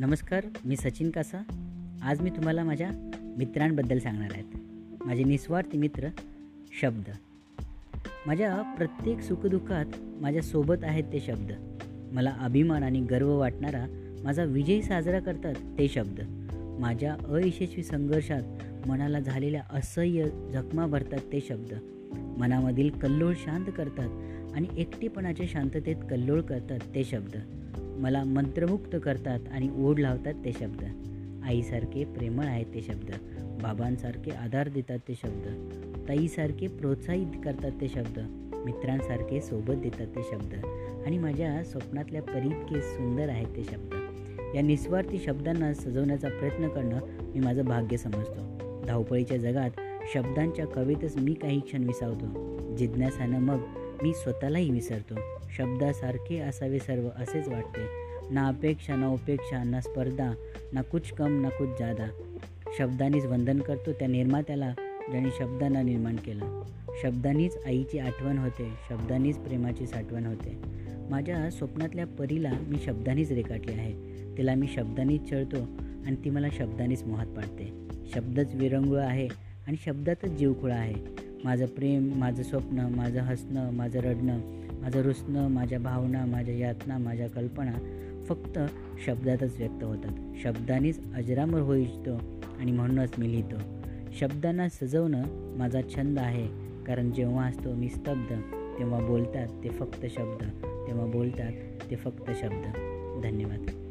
नमस्कार मी सचिन कासा. आज मी तुम्हाला माझ्या मित्रांबद्दल सांगणार आहेत माझे निस्वार्थी मित्र शब्द. माझ्या प्रत्येक सुखदुःखात माझ्यासोबत आहेत ते शब्द. मला अभिमान आणि गर्व वाटणारा माझा विजय साजरा करतात ते शब्द. माझ्या अयशस्वी संघर्षात मनाला झालेल्या असह्य जखमा भरतात ते शब्द. मनामधील कल्लोळ शांत करतात आणि एकटेपणाच्या शांततेत कल्लोळ करतात ते शब्द. मला मंत्रमुक्त करतात आणि ओढ लावतात ते शब्द. आईसारखे प्रेमळ आहेत ते शब्द. बाबांसारखे आधार देतात ते शब्द. ताईसारखे प्रोत्साहित करतात ते शब्द. मित्रांसारखे सोबत देतात ते शब्द. आणि माझ्या स्वप्नातल्या परीतके सुंदर आहेत ते शब्द. या निस्वार्थी शब्दांना सजवण्याचा प्रयत्न करणं मी माझं भाग्य समजतो. धावपळीच्या जगात शब्दांच्या कवेतच मी काही क्षण विसावतो. जिज्ञासानं मग मी स्वतःलाही विसरतो. शब्दासारखे असावे सर्व असेच वाटते. ना अपेक्षा ना उपेक्षा ना स्पर्धा ना कुछ कम ना कुछ जादा शब्दांनीच वंदन करतो त्या निर्मात्याला ज्याने शब्दांना निर्माण केलं. शब्दांनीच आईची आठवण होते शब्दांनीच प्रेमाची साठवण होते. माझ्या स्वप्नातल्या परीला मी शब्दांनीच रेखाटले आहे. तिला मी शब्दांनीच चळतो आणि ती मला शब्दांनीच मोहात पाडते. शब्दच विरंगुळ आहे आणि शब्दातच जीवखुळा आहे. माझं प्रेम माझं स्वप्न माझं हसणं माझं रडणं माझं रुसणं माझ्या भावना माझ्या यातना माझ्या कल्पना फक्त शब्दातच व्यक्त होतात. शब्दानेच अजरामर होऊ इच्छितो आणि म्हणूनच मी लिहितो. शब्दांना सजवणं माझा छंद आहे कारण जेव्हा असतो मी स्तब्ध तेव्हा बोलतात ते फक्त शब्द तेव्हा बोलतात ते फक्त शब्द. धन्यवाद.